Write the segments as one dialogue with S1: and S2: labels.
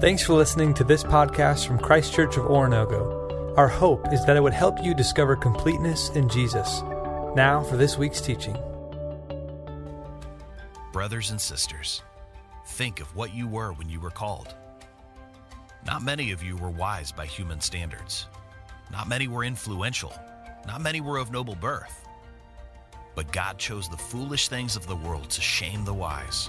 S1: Thanks for listening to this podcast from Christ Church of Oronogo. Our hope is that it would help you discover completeness in Jesus. Now for this week's teaching.
S2: Brothers and sisters, think of what you were when you were called. Not many of you were wise by human standards. Not many were influential. Not many were of noble birth. But God chose the foolish things of the world to shame the wise.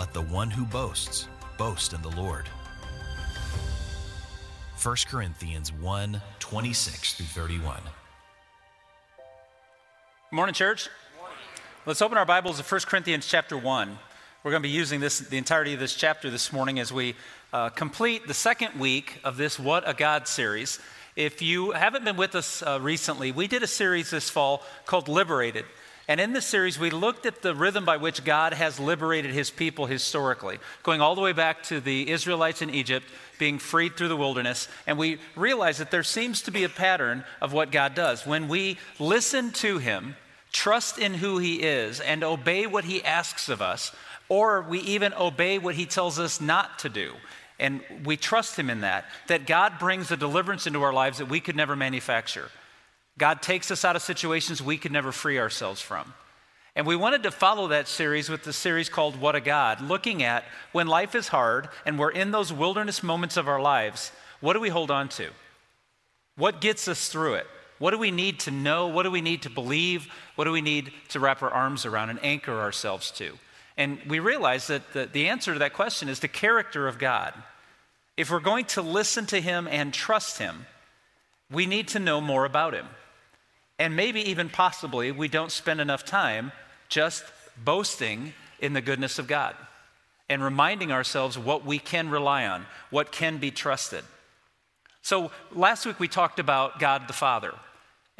S2: let the one who boasts boast in the Lord. 1 Corinthians 1 26 through 31.
S3: Good morning, church. Let's open our Bibles to 1 Corinthians chapter 1. We're going to be using this, the entirety of this chapter this morning as we uh, complete the second week of this What a God series. If you haven't been with us uh, recently, we did a series this fall called Liberated. And in this series, we looked at the rhythm by which God has liberated his people historically, going all the way back to the Israelites in Egypt being freed through the wilderness. And we realized that there seems to be a pattern of what God does. When we listen to him, trust in who he is, and obey what he asks of us, or we even obey what he tells us not to do, and we trust him in that, that God brings a deliverance into our lives that we could never manufacture. God takes us out of situations we could never free ourselves from. And we wanted to follow that series with the series called What a God, looking at when life is hard and we're in those wilderness moments of our lives, what do we hold on to? What gets us through it? What do we need to know? What do we need to believe? What do we need to wrap our arms around and anchor ourselves to? And we realize that the, the answer to that question is the character of God. If we're going to listen to Him and trust Him, we need to know more about Him. And maybe even possibly, we don't spend enough time just boasting in the goodness of God and reminding ourselves what we can rely on, what can be trusted. So, last week we talked about God the Father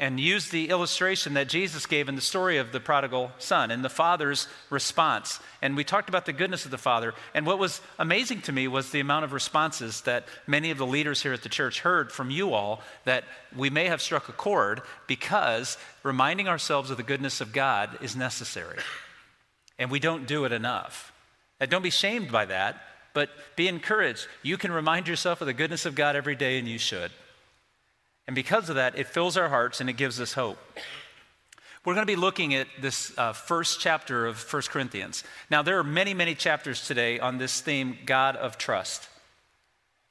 S3: and used the illustration that Jesus gave in the story of the prodigal son and the father's response. And we talked about the goodness of the father. And what was amazing to me was the amount of responses that many of the leaders here at the church heard from you all that we may have struck a chord because reminding ourselves of the goodness of God is necessary. And we don't do it enough. And don't be shamed by that, but be encouraged. You can remind yourself of the goodness of God every day, and you should. And because of that, it fills our hearts and it gives us hope. We're going to be looking at this uh, first chapter of 1 Corinthians. Now, there are many, many chapters today on this theme, God of trust.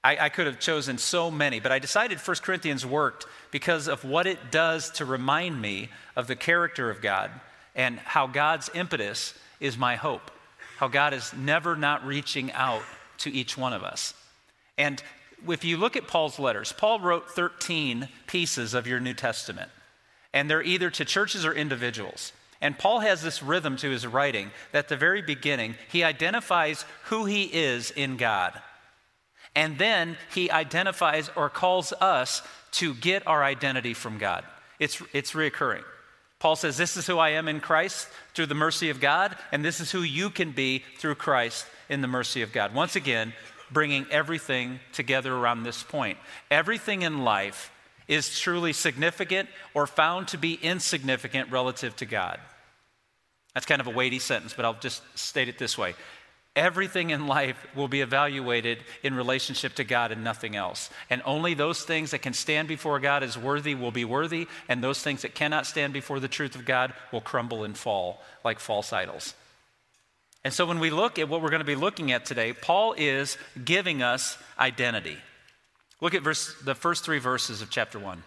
S3: I, I could have chosen so many, but I decided 1 Corinthians worked because of what it does to remind me of the character of God and how God's impetus is my hope, how God is never not reaching out to each one of us. And if you look at Paul's letters, Paul wrote 13 pieces of your New Testament, and they're either to churches or individuals. And Paul has this rhythm to his writing that at the very beginning, he identifies who he is in God. And then he identifies or calls us to get our identity from God. It's, it's reoccurring. Paul says, This is who I am in Christ through the mercy of God, and this is who you can be through Christ in the mercy of God. Once again, bringing everything together around this point. Everything in life is truly significant or found to be insignificant relative to God. That's kind of a weighty sentence, but I'll just state it this way. Everything in life will be evaluated in relationship to God and nothing else. And only those things that can stand before God as worthy will be worthy, and those things that cannot stand before the truth of God will crumble and fall like false idols. And so when we look at what we're going to be looking at today, Paul is giving us identity. Look at verse, the first three verses of chapter 1.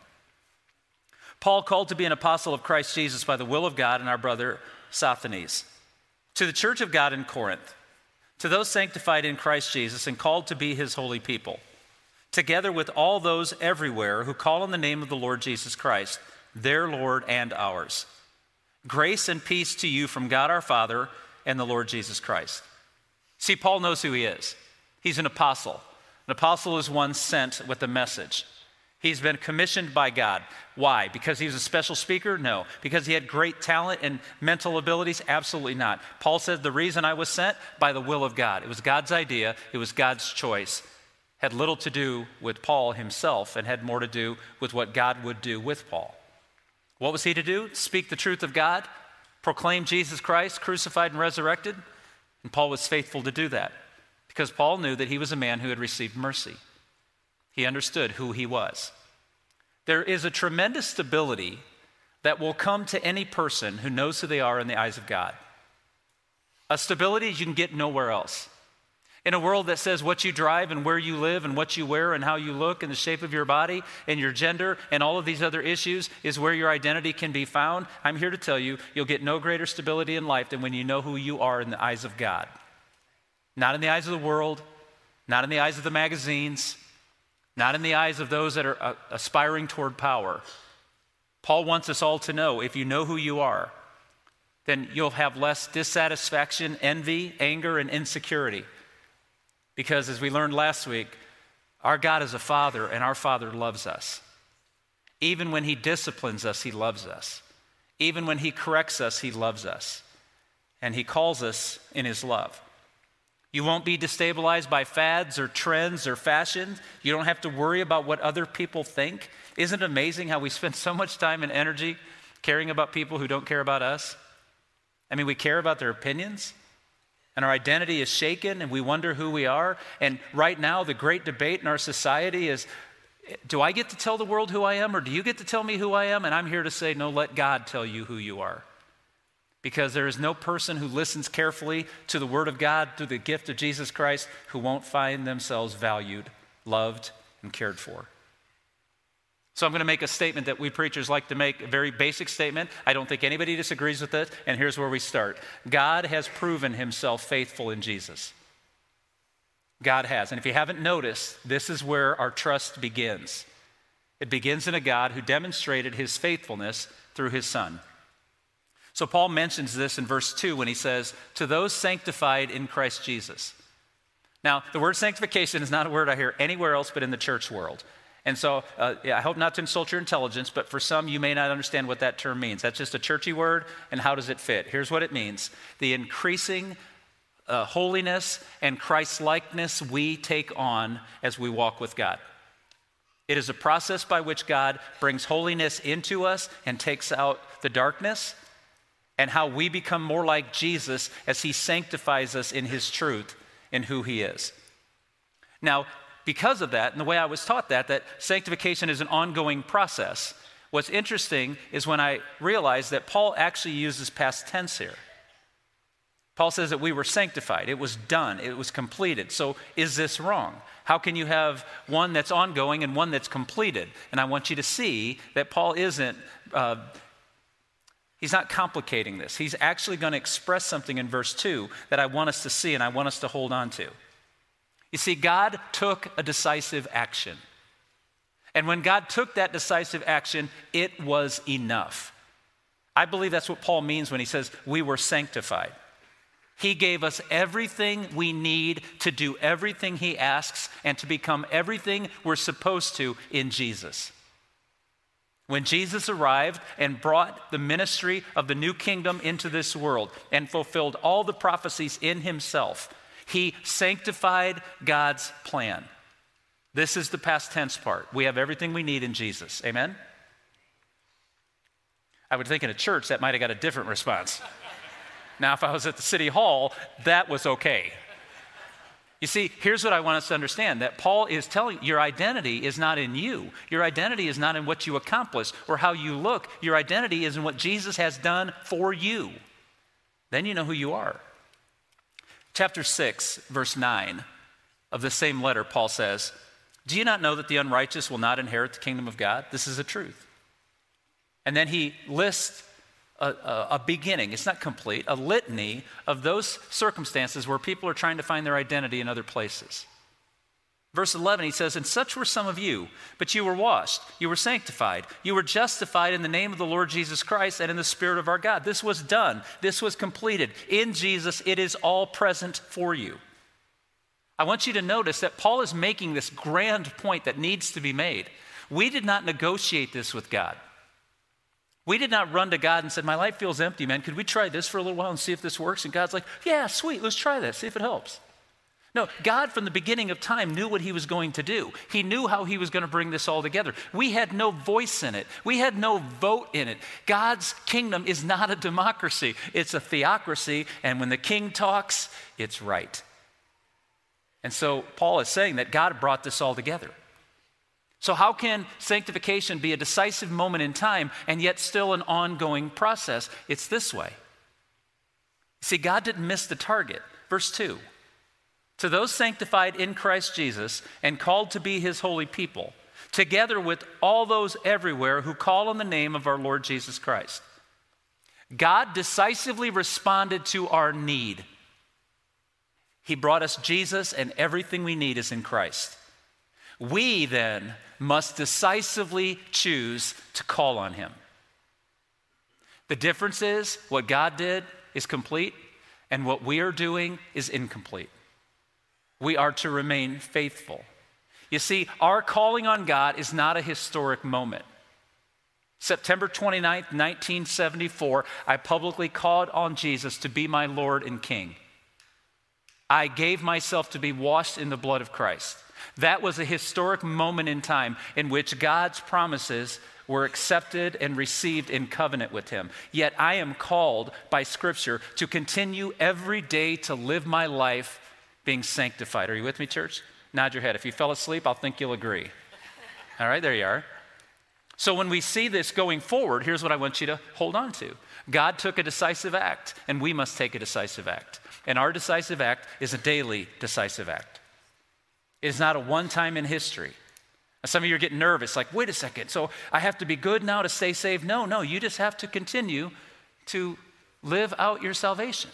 S3: Paul, called to be an apostle of Christ Jesus by the will of God, and our brother Sosthenes, to the church of God in Corinth, to those sanctified in Christ Jesus and called to be his holy people, together with all those everywhere who call on the name of the Lord Jesus Christ, their Lord and ours. Grace and peace to you from God our Father and the Lord Jesus Christ. See, Paul knows who he is. He's an apostle. An apostle is one sent with a message. He's been commissioned by God. Why? Because he was a special speaker? No. Because he had great talent and mental abilities? Absolutely not. Paul said, the reason I was sent by the will of God. It was God's idea, it was God's choice. Had little to do with Paul himself and had more to do with what God would do with Paul. What was he to do? Speak the truth of God, proclaim Jesus Christ crucified and resurrected. And Paul was faithful to do that because Paul knew that he was a man who had received mercy. He understood who he was. There is a tremendous stability that will come to any person who knows who they are in the eyes of God. A stability you can get nowhere else. In a world that says what you drive and where you live and what you wear and how you look and the shape of your body and your gender and all of these other issues is where your identity can be found, I'm here to tell you you'll get no greater stability in life than when you know who you are in the eyes of God. Not in the eyes of the world, not in the eyes of the magazines, not in the eyes of those that are uh, aspiring toward power. Paul wants us all to know if you know who you are, then you'll have less dissatisfaction, envy, anger, and insecurity. Because as we learned last week, our God is a father, and our father loves us. Even when he disciplines us, he loves us. Even when he corrects us, he loves us. And he calls us in his love. You won't be destabilized by fads or trends or fashions. You don't have to worry about what other people think. Isn't it amazing how we spend so much time and energy caring about people who don't care about us? I mean, we care about their opinions, and our identity is shaken, and we wonder who we are. And right now, the great debate in our society is do I get to tell the world who I am, or do you get to tell me who I am? And I'm here to say, no, let God tell you who you are because there is no person who listens carefully to the Word of God through the gift of Jesus Christ who won't find themselves valued, loved, and cared for. So I'm going to make a statement that we preachers like to make, a very basic statement. I don't think anybody disagrees with it, and here's where we start. God has proven himself faithful in Jesus. God has. And if you haven't noticed, this is where our trust begins. It begins in a God who demonstrated his faithfulness through his Son. So Paul mentions this in verse 2 when he says, To those sanctified in Christ Jesus. Now, the word sanctification is not a word I hear anywhere else but in the church world. And so uh, yeah, I hope not to insult your intelligence, but for some, you may not understand what that term means. That's just a churchy word, and how does it fit? Here's what it means the increasing uh, holiness and Christ likeness we take on as we walk with God. It is a process by which God brings holiness into us and takes out the darkness and how we become more like Jesus as he sanctifies us in his truth in who he is. Now, because of that, and the way I was taught that, that sanctification is an ongoing process, what's interesting is when I realized that Paul actually uses past tense here. Paul says that we were sanctified, it was done, it was completed. So, is this wrong? How can you have one that's ongoing and one that's completed? And I want you to see that Paul isn't uh, He's not complicating this. He's actually going to express something in verse 2 that I want us to see and I want us to hold on to. You see, God took a decisive action. And when God took that decisive action, it was enough. I believe that's what Paul means when he says, We were sanctified. He gave us everything we need to do everything He asks and to become everything we're supposed to in Jesus. When Jesus arrived and brought the ministry of the new kingdom into this world and fulfilled all the prophecies in himself, he sanctified God's plan. This is the past tense part. We have everything we need in Jesus. Amen? I would think in a church that might have got a different response. now, if I was at the city hall, that was okay. You see, here's what I want us to understand that Paul is telling your identity is not in you. Your identity is not in what you accomplish or how you look. Your identity is in what Jesus has done for you. Then you know who you are. Chapter 6, verse 9 of the same letter, Paul says, Do you not know that the unrighteous will not inherit the kingdom of God? This is a truth. And then he lists a, a, a, beginning, it's not complete, a litany of those circumstances where people are trying to find their identity in other places. Verse 11, he says, And such were some of you, but you were washed, you were sanctified, you were justified in the name of the Lord Jesus Christ and in the Spirit of our God. This was done, this was completed. In Jesus, it is all present for you. I want you to notice that Paul is making this grand point that needs to be made. We did not negotiate this with God. We did not run to God and said, My life feels empty, man. Could we try this for a little while and see if this works? And God's like, Yeah, sweet, let's try this, see if it helps. No, God from the beginning of time knew what he was going to do. He knew how he was going to bring this all together. We had no voice in it, we had no vote in it. God's kingdom is not a democracy, it's a theocracy, and when the king talks, it's right. And so Paul is saying that God brought this all together. So, how can sanctification be a decisive moment in time and yet still an ongoing process? It's this way. See, God didn't miss the target. Verse 2 To those sanctified in Christ Jesus and called to be his holy people, together with all those everywhere who call on the name of our Lord Jesus Christ. God decisively responded to our need. He brought us Jesus, and everything we need is in Christ. We then must decisively choose to call on him. The difference is what God did is complete, and what we are doing is incomplete. We are to remain faithful. You see, our calling on God is not a historic moment. September 29th, 1974, I publicly called on Jesus to be my Lord and King. I gave myself to be washed in the blood of Christ. That was a historic moment in time in which God's promises were accepted and received in covenant with Him. Yet I am called by Scripture to continue every day to live my life being sanctified. Are you with me, church? Nod your head. If you fell asleep, I'll think you'll agree. All right, there you are. So when we see this going forward, here's what I want you to hold on to God took a decisive act, and we must take a decisive act. And our decisive act is a daily decisive act. It is not a one time in history. some of you are getting nervous, like, wait a second, so I have to be good now to stay saved? No, no, you just have to continue to live out your salvation.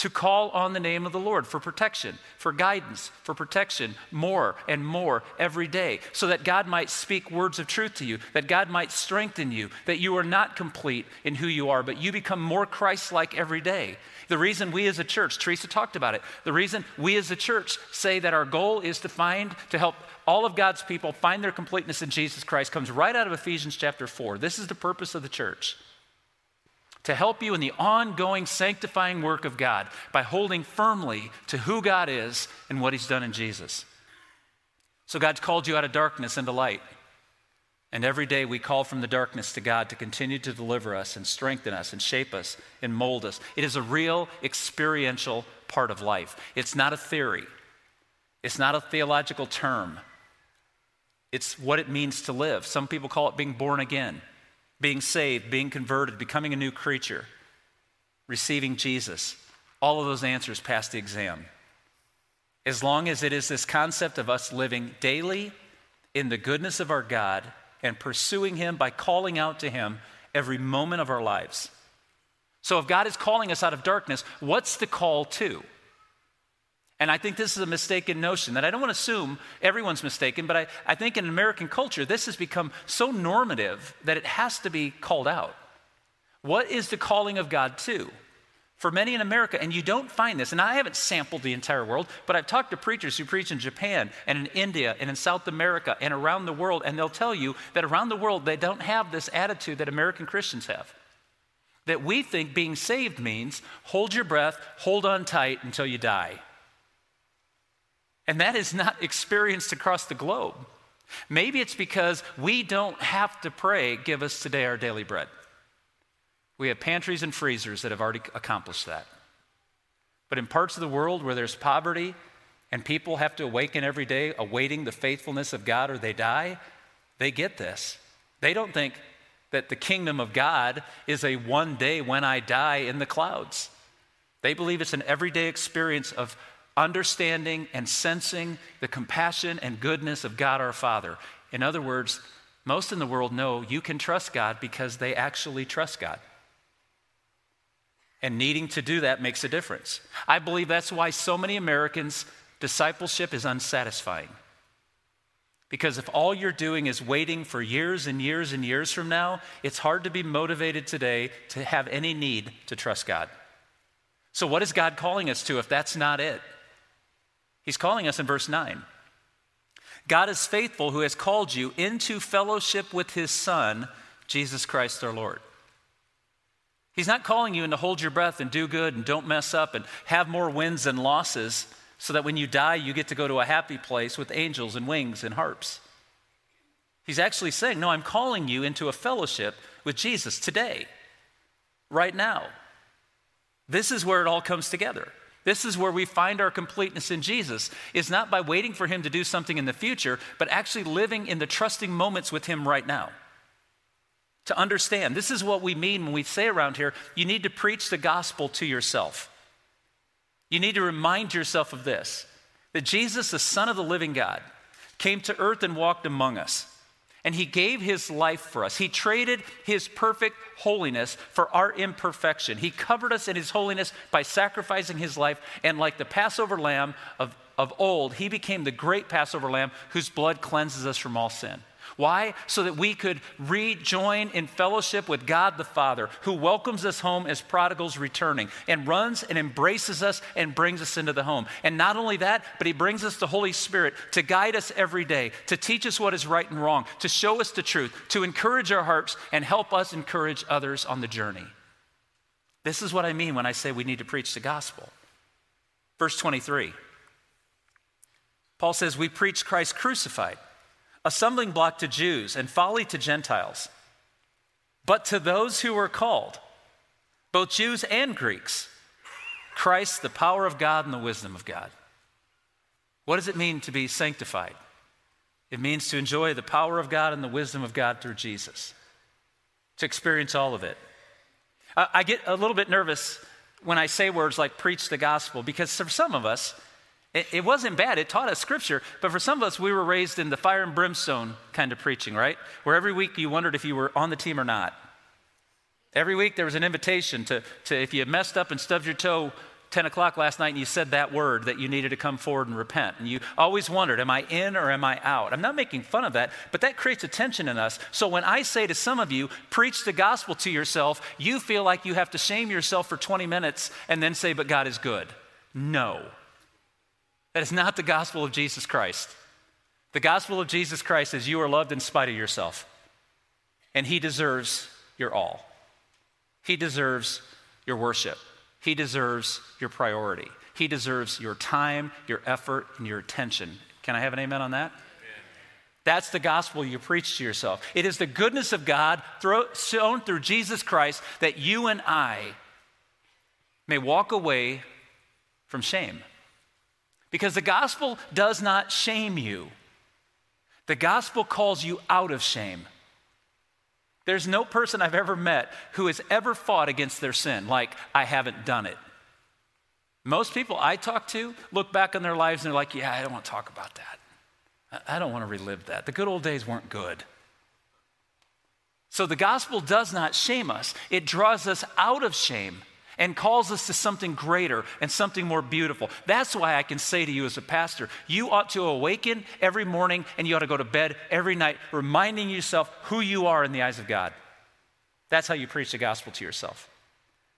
S3: To call on the name of the Lord for protection, for guidance, for protection, more and more every day, so that God might speak words of truth to you, that God might strengthen you, that you are not complete in who you are, but you become more Christ like every day, the reason we as a church, Teresa talked about it, the reason we as a church say that our goal is to find, to help all of God's people find their completeness in Jesus Christ comes right out of Ephesians chapter 4. This is the purpose of the church to help you in the ongoing sanctifying work of God by holding firmly to who God is and what He's done in Jesus. So God's called you out of darkness into light. And every day we call from the darkness to God to continue to deliver us and strengthen us and shape us and mold us. It is a real experiential part of life. It's not a theory, it's not a theological term. It's what it means to live. Some people call it being born again, being saved, being converted, becoming a new creature, receiving Jesus. All of those answers pass the exam. As long as it is this concept of us living daily in the goodness of our God and pursuing Him by calling out to Him every moment of our lives. So, if God is calling us out of darkness, what's the call to? And I think this is a mistaken notion that I don't want to assume everyone's mistaken, but I, I think in American culture, this has become so normative that it has to be called out. What is the calling of God to? for many in America, and you don't find this, and I haven't sampled the entire world, but I've talked to preachers who preach in Japan and in India and in South America and around the world, and they'll tell you that around the world they don't have this attitude that American Christians have. That we think being saved means hold your breath, hold on tight until you die. And that is not experienced across the globe. Maybe it's because we don't have to pray, give us today our daily bread. We have pantries and freezers that have already accomplished that. But in parts of the world where there's poverty and people have to awaken every day awaiting the faithfulness of God or they die, they get this. They don't think that the kingdom of God is a one day when I die in the clouds. They believe it's an everyday experience of understanding and sensing the compassion and goodness of God our Father. In other words, most in the world know you can trust God because they actually trust God. And needing to do that makes a difference. I believe that's why so many Americans' discipleship is unsatisfying. Because if all you're doing is waiting for years and years and years from now, it's hard to be motivated today to have any need to trust God. So, what is God calling us to if that's not it? He's calling us in verse 9. God is faithful who has called you into fellowship with his Son, Jesus Christ our Lord. He's not calling you in to hold your breath and do good and don't mess up and have more wins and losses so that when you die, you get to go to a happy place with angels and wings and harps. He's actually saying, No, I'm calling you into a fellowship with Jesus today, right now. This is where it all comes together. This is where we find our completeness in Jesus, is not by waiting for him to do something in the future, but actually living in the trusting moments with him right now. To understand, this is what we mean when we say around here, you need to preach the gospel to yourself. You need to remind yourself of this that Jesus, the Son of the living God, came to earth and walked among us. And he gave his life for us. He traded his perfect holiness for our imperfection. He covered us in his holiness by sacrificing his life. And like the Passover lamb of, of old, he became the great Passover lamb whose blood cleanses us from all sin. Why? So that we could rejoin in fellowship with God the Father, who welcomes us home as prodigals returning and runs and embraces us and brings us into the home. And not only that, but He brings us the Holy Spirit to guide us every day, to teach us what is right and wrong, to show us the truth, to encourage our hearts and help us encourage others on the journey. This is what I mean when I say we need to preach the gospel. Verse 23. Paul says, We preach Christ crucified a stumbling block to Jews and folly to Gentiles. But to those who were called, both Jews and Greeks, Christ, the power of God and the wisdom of God. What does it mean to be sanctified? It means to enjoy the power of God and the wisdom of God through Jesus, to experience all of it. I get a little bit nervous when I say words like preach the gospel because for some of us, it, wasn't bad. It taught us scripture. But for some of us, we were raised in the fire and brimstone kind of preaching, right? Where every week you wondered if you were on the team or not. Every week there was an invitation to, to if you messed up and stubbed your toe 10 o'clock last night and you said that word that you needed to come forward and repent. And you always wondered, am I in or am I out? I'm not making fun of that, but that creates a tension in us. So when I say to some of you, preach the gospel to yourself, you feel like you have to shame yourself for 20 minutes and then say, but God is good. No. That is not the gospel of Jesus Christ. The gospel of Jesus Christ is you are loved in spite of yourself, and He deserves your all. He deserves your worship. He deserves your priority. He deserves your time, your effort, and your attention. Can I have an amen on that? That's the gospel you preach to yourself. It is the goodness of God shown through Jesus Christ that you and I may walk away from shame. Because the gospel does not shame you, the gospel calls you out of shame. There's no person I've ever met who has ever fought against their sin, like, I haven't done it. Most people I talk to look back on their lives and they're like, yeah, I don't want to talk about that. I don't want to relive that. The good old days weren't good. So the gospel does not shame us, it draws us out of shame and calls us to something greater and something more beautiful. That's why I can say to you as a pastor, you ought to awaken every morning and you ought to go to bed every night, reminding yourself who you are in the eyes of God. That's how you preach the gospel to yourself.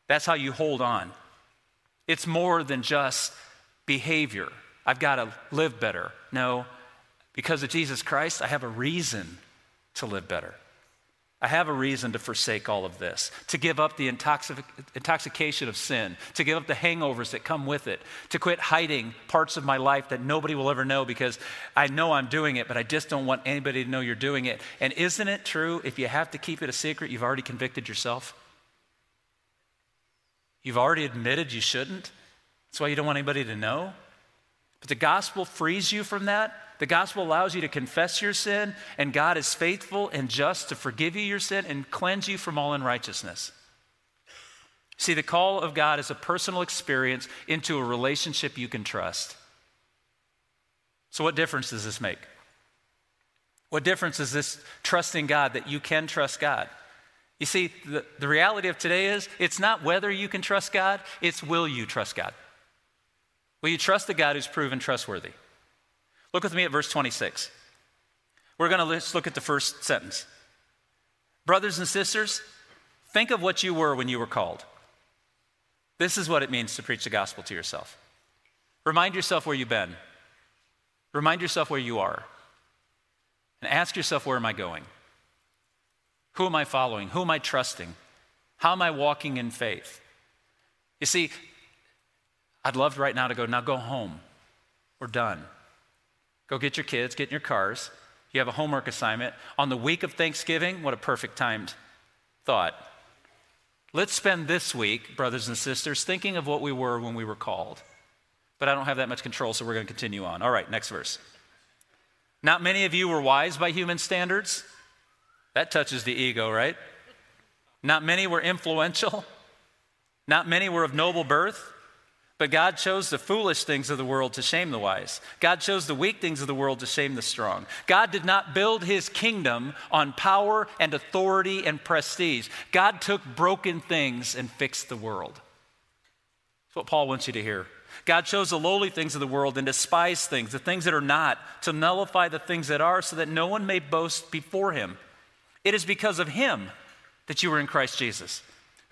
S3: That's how you hold on. It's more than just behavior. I've got to live better. No, because of Jesus Christ, I have a reason to live better. I have a reason to forsake all of this, to give up the intoxic- intoxication of sin, to give up the hangovers that come with it, to quit hiding parts of my life that nobody will ever know because I know I'm doing it, but I just don't want anybody to know you're doing it. And isn't it true if you have to keep it a secret, you've already convicted yourself? You've already admitted you shouldn't. That's why you don't want anybody to know. But the gospel frees you from that the gospel allows you to confess your sin, and God is faithful and just to forgive you your sin and cleanse you from all unrighteousness. See, the call of God is a personal experience into a relationship you can trust. So, what difference does this make? What difference is this trusting God that you can trust God? You see, the, the reality of today is it's not whether you can trust God, it's will you trust God? Will you trust the God who's proven trustworthy? Look with me at verse 26. We're going to just look at the first sentence. Brothers and sisters, think of what you were when you were called. This is what it means to preach the gospel to yourself. Remind yourself where you've been. Remind yourself where you are and ask yourself, where am I going? Who am I following? Who am I trusting? How am I walking in faith? You see, I'd love right now to go, now go home. We're done. Go get your kids, get in your cars. You have a homework assignment. On the week of Thanksgiving, what a perfect timed thought. Let's spend this week, brothers and sisters, thinking of what we were when we were called. But I don't have that much control, so we're going to continue on. All right, next verse. Not many of you were wise by human standards. That touches the ego, right? Not many were influential. Not many were of noble birth. But God chose the foolish things of the world to shame the wise. God chose the weak things of the world to shame the strong. God did not build his kingdom on power and authority and prestige. God took broken things and fixed the world. That's what Paul wants you to hear. God chose the lowly things of the world and despised things, the things that are not, to nullify the things that are, so that no one may boast before him. It is because of him that you are in Christ Jesus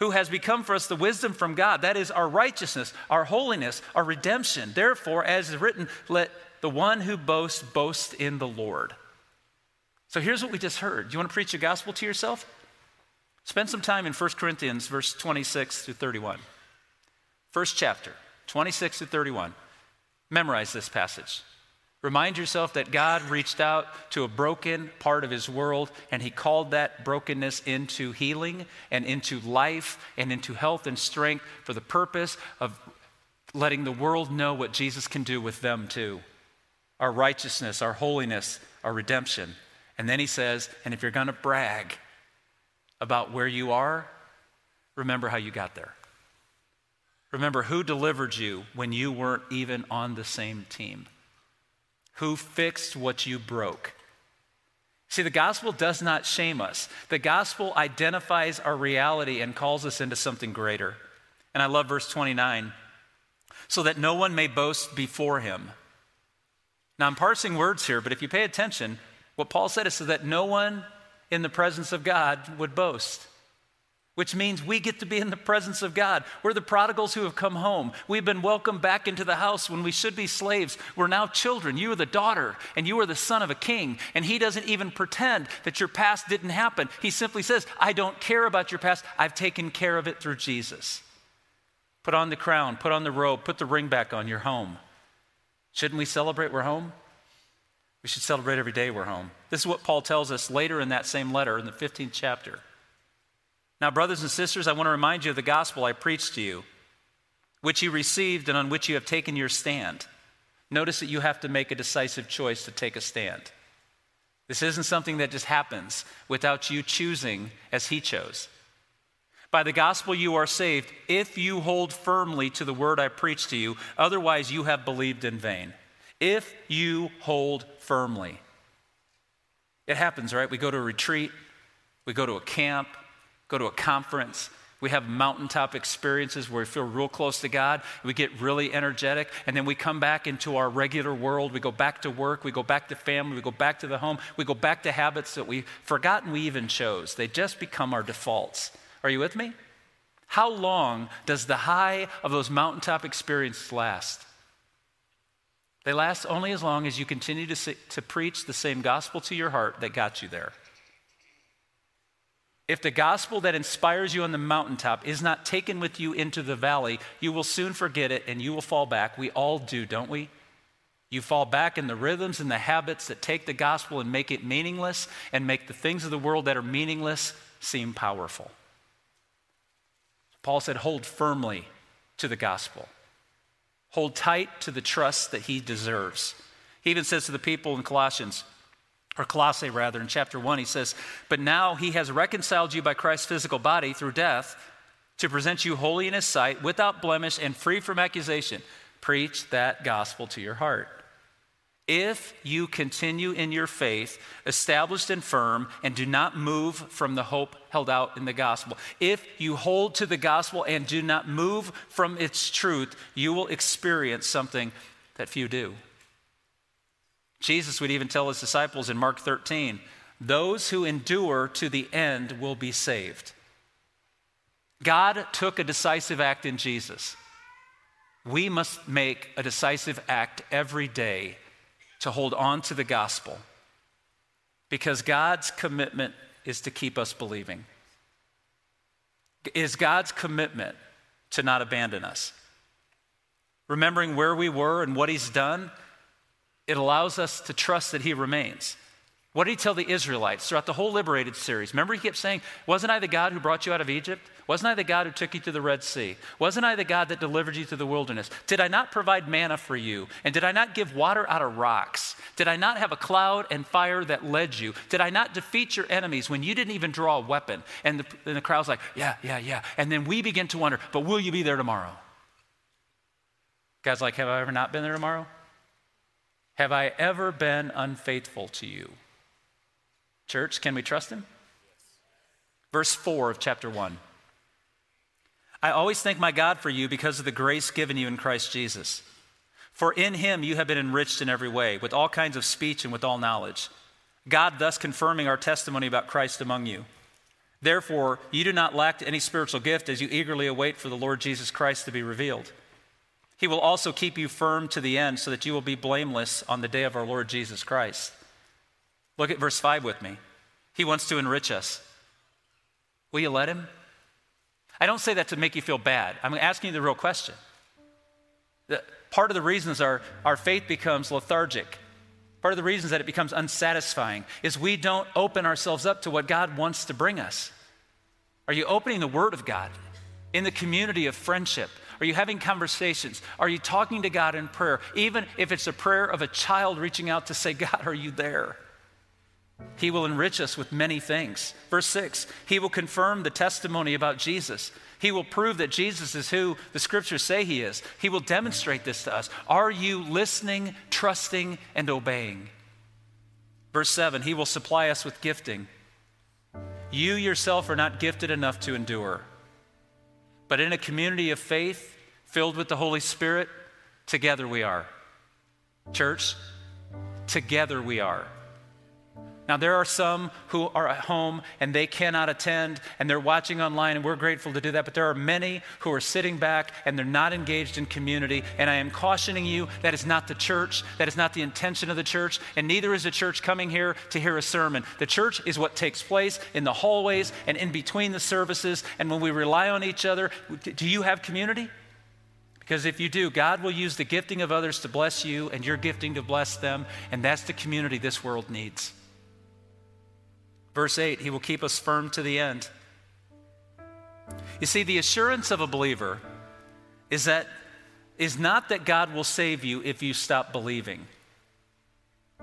S3: who has become for us the wisdom from God. That is our righteousness, our holiness, our redemption. Therefore, as is written, let the one who boasts boast in the Lord. So here's what we just heard. Do you want to preach the gospel to yourself? Spend some time in 1 Corinthians, verse 26 to 31. First chapter, 26 to 31. Memorize this passage. Remind yourself that God reached out to a broken part of his world and he called that brokenness into healing and into life and into health and strength for the purpose of letting the world know what Jesus can do with them too our righteousness, our holiness, our redemption. And then he says, and if you're going to brag about where you are, remember how you got there. Remember who delivered you when you weren't even on the same team who fixed what you broke. See, the gospel does not shame us. The gospel identifies our reality and calls us into something greater. And I love verse 29 so that no one may boast before him. Now, I'm parsing words here, but if you pay attention, what Paul said is so that no one in the presence of God would boast which means we get to be in the presence of God. We're the prodigals who have come home. We've been welcomed back into the house when we should be slaves. We're now children. You are the daughter, and you are the son of a king. And he doesn't even pretend that your past didn't happen. He simply says, I don't care about your past. I've taken care of it through Jesus. Put on the crown, put on the robe, put the ring back on. You're home. Shouldn't we celebrate we're home? We should celebrate every day we're home. This is what Paul tells us later in that same letter in the 15th chapter. Now, brothers and sisters, I want to remind you of the gospel I preached to you, which you received and on which you have taken your stand. Notice that you have to make a decisive choice to take a stand. This isn't something that just happens without you choosing as He chose. By the gospel you are saved if you hold firmly to the word I preached to you, otherwise you have believed in vain. If you hold firmly. It happens, right? We go to a retreat, we go to a camp, go to a conference. We have mountaintop experiences where we feel real close to God. We get really energetic, and then we come back into our regular world. We go back to work. We go back to family. We go back to the home. We go back to habits that we've forgotten we even chose. They just become our defaults. Are you with me? How long does the high of those mountaintop experiences last? They last only as long as you continue to, to preach the same gospel to your heart that got you there. If the gospel that inspires you on the mountaintop is not taken with you into the valley, you will soon forget it and you will fall back. We all do, don't we? You fall back in the rhythms and the habits that take the gospel and make it meaningless and make the things of the world that are meaningless seem powerful. Paul said, hold firmly to the gospel, hold tight to the trust that he deserves. He even says to the people in Colossians, or Colossae rather, in chapter 1, he says, But now he has reconciled you by Christ's physical body through death to present you holy in his sight, without blemish and free from accusation. Preach that gospel to your heart. If you continue in your faith, established and firm, and do not move from the hope held out in the gospel, if you hold to the gospel and do not move from its truth, you will experience something that few do. Jesus would even tell his disciples in Mark 13 those who endure to the end will be saved. God took a decisive act in Jesus. We must make a decisive act every day to hold on to the gospel because God's commitment is to keep us believing. Is God's commitment to not abandon us. Remembering where we were and what He's done, it allows us to trust that He remains. What did he tell the Israelites throughout the whole liberated series? Remember, he kept saying, Wasn't I the God who brought you out of Egypt? Wasn't I the God who took you to the Red Sea? Wasn't I the God that delivered you to the wilderness? Did I not provide manna for you? And did I not give water out of rocks? Did I not have a cloud and fire that led you? Did I not defeat your enemies when you didn't even draw a weapon? And the, and the crowd's like, Yeah, yeah, yeah. And then we begin to wonder, But will you be there tomorrow? God's like, Have I ever not been there tomorrow? Have I ever been unfaithful to you? Church, can we trust him? Verse 4 of chapter 1. I always thank my God for you because of the grace given you in Christ Jesus. For in him you have been enriched in every way, with all kinds of speech and with all knowledge. God thus confirming our testimony about Christ among you. Therefore, you do not lack any spiritual gift as you eagerly await for the Lord Jesus Christ to be revealed. He will also keep you firm to the end so that you will be blameless on the day of our Lord Jesus Christ. Look at verse 5 with me. He wants to enrich us. Will you let him? I don't say that to make you feel bad. I'm asking you the real question. Part of the reasons our, our faith becomes lethargic, part of the reasons that it becomes unsatisfying, is we don't open ourselves up to what God wants to bring us. Are you opening the Word of God in the community of friendship? Are you having conversations? Are you talking to God in prayer? Even if it's a prayer of a child reaching out to say, God, are you there? He will enrich us with many things. Verse 6 He will confirm the testimony about Jesus. He will prove that Jesus is who the scriptures say he is. He will demonstrate this to us. Are you listening, trusting, and obeying? Verse 7 He will supply us with gifting. You yourself are not gifted enough to endure. But in a community of faith filled with the Holy Spirit, together we are. Church, together we are. Now, there are some who are at home and they cannot attend and they're watching online, and we're grateful to do that. But there are many who are sitting back and they're not engaged in community. And I am cautioning you that is not the church, that is not the intention of the church, and neither is the church coming here to hear a sermon. The church is what takes place in the hallways and in between the services. And when we rely on each other, do you have community? Because if you do, God will use the gifting of others to bless you and your gifting to bless them. And that's the community this world needs. Verse 8, He will keep us firm to the end. You see, the assurance of a believer is that is not that God will save you if you stop believing.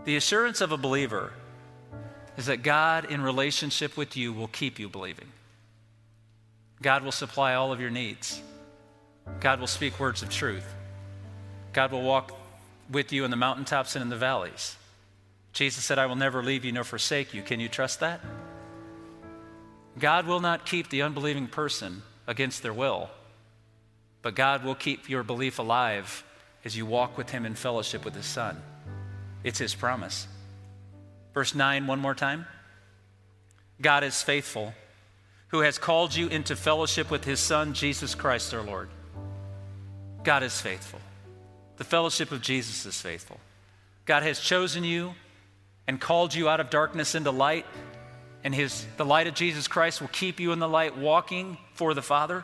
S3: The assurance of a believer is that God, in relationship with you, will keep you believing. God will supply all of your needs. God will speak words of truth. God will walk with you in the mountaintops and in the valleys. Jesus said, I will never leave you nor forsake you. Can you trust that? God will not keep the unbelieving person against their will, but God will keep your belief alive as you walk with Him in fellowship with His Son. It's His promise. Verse 9, one more time. God is faithful, who has called you into fellowship with His Son, Jesus Christ our Lord. God is faithful. The fellowship of Jesus is faithful. God has chosen you and called you out of darkness into light, and his, the light of Jesus Christ will keep you in the light, walking for the Father.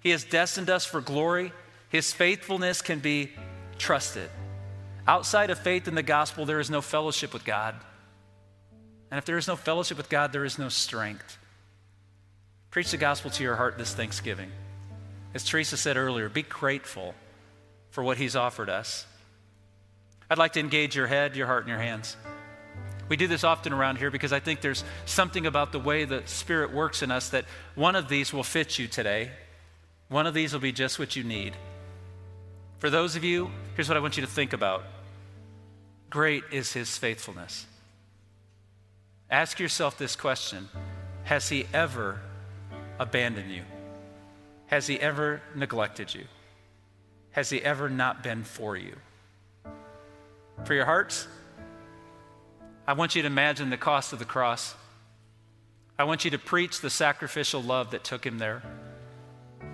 S3: He has destined us for glory. His faithfulness can be trusted. Outside of faith in the gospel, there is no fellowship with God. And if there is no fellowship with God, there is no strength. Preach the gospel to your heart this Thanksgiving. As Teresa said earlier, be grateful for what He's offered us. I'd like to engage your head, your heart, and your hands. We do this often around here because I think there's something about the way the Spirit works in us that one of these will fit you today. One of these will be just what you need. For those of you, here's what I want you to think about Great is His faithfulness. Ask yourself this question Has He ever abandoned you? Has He ever neglected you? Has He ever not been for you? For your hearts, I want you to imagine the cost of the cross. I want you to preach the sacrificial love that took him there.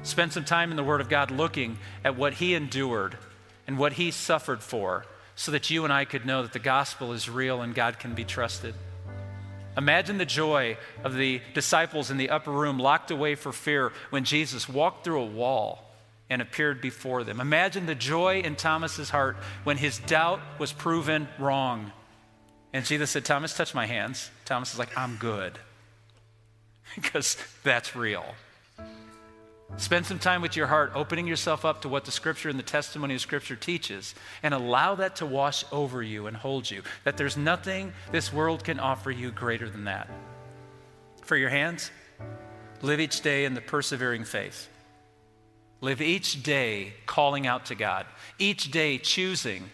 S3: Spend some time in the Word of God looking at what he endured and what he suffered for, so that you and I could know that the gospel is real and God can be trusted. Imagine the joy of the disciples in the upper room, locked away for fear, when Jesus walked through a wall and appeared before them. Imagine the joy in Thomas's heart when his doubt was proven wrong. And Jesus said, Thomas, touch my hands. Thomas is like, I'm good. because that's real. Spend some time with your heart, opening yourself up to what the Scripture and the testimony of Scripture teaches, and allow that to wash over you and hold you. That there's nothing this world can offer you greater than that. For your hands, live each day in the persevering faith. Live each day calling out to God, each day choosing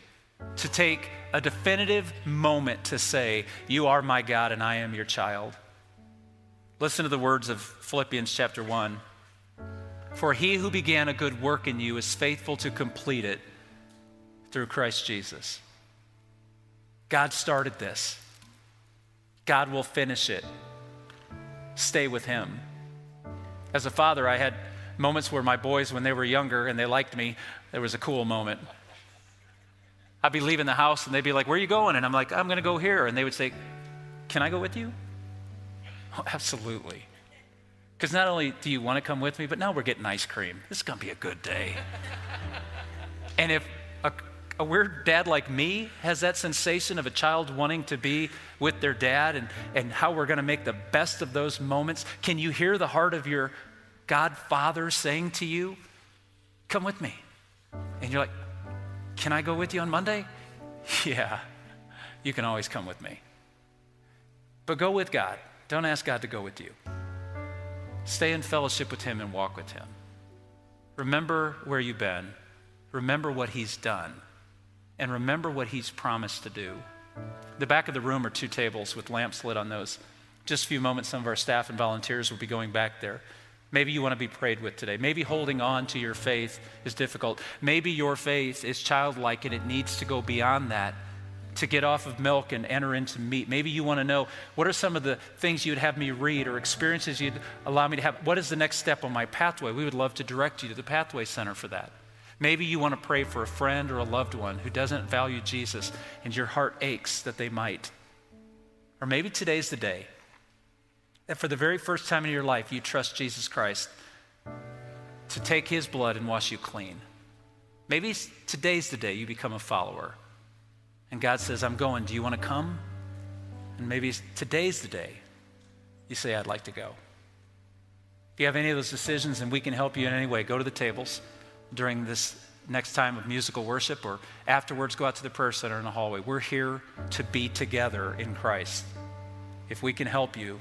S3: to take a definitive moment to say, You are my God and I am your child. Listen to the words of Philippians chapter 1. For he who began a good work in you is faithful to complete it through Christ Jesus. God started this. God will finish it. Stay with him. As a father, I had moments where my boys, when they were younger and they liked me, there was a cool moment. I'd be leaving the house and they'd be like, Where are you going? And I'm like, I'm going to go here. And they would say, Can I go with you? Oh, absolutely. Because not only do you want to come with me, but now we're getting ice cream. This is going to be a good day. and if a, a, weird dad like me has that sensation of a child wanting to be with their dad and, and how we're going to make the best of those moments, can you hear the heart of your God Father saying to you, Come with me? And you're like, Can I go with you on Monday? Yeah, you can always come with me. But go with God. Don't ask God to go with you. Stay in fellowship with Him and walk with Him. Remember where you've been. Remember what He's done. And remember what He's promised to do. The back of the room are two tables with lamps lit on those. Just a few moments, some of our staff and volunteers will be going back there. Maybe you want to be prayed with today. Maybe holding on to your faith is difficult. Maybe your faith is childlike and it needs to go beyond that to get off of milk and enter into meat. Maybe you want to know what are some of the things you'd have me read or experiences you'd allow me to have. What is the next step on my pathway? We would love to direct you to the Pathway Center for that. Maybe you want to pray for a friend or a loved one who doesn't value Jesus and your heart aches that they might. Or maybe today's the day that for the very first time in your life you trust Jesus Christ to take his blood and wash you clean. Maybe today's the day you become a follower. And God says, I'm going. Do you want to come? And maybe today's the day you say, I'd like to go. If you have any of those decisions and we can help you in any way, go to the tables during this next time of musical worship or afterwards go out to the prayer center in the hallway. We're here to be together in Christ. If we can help you,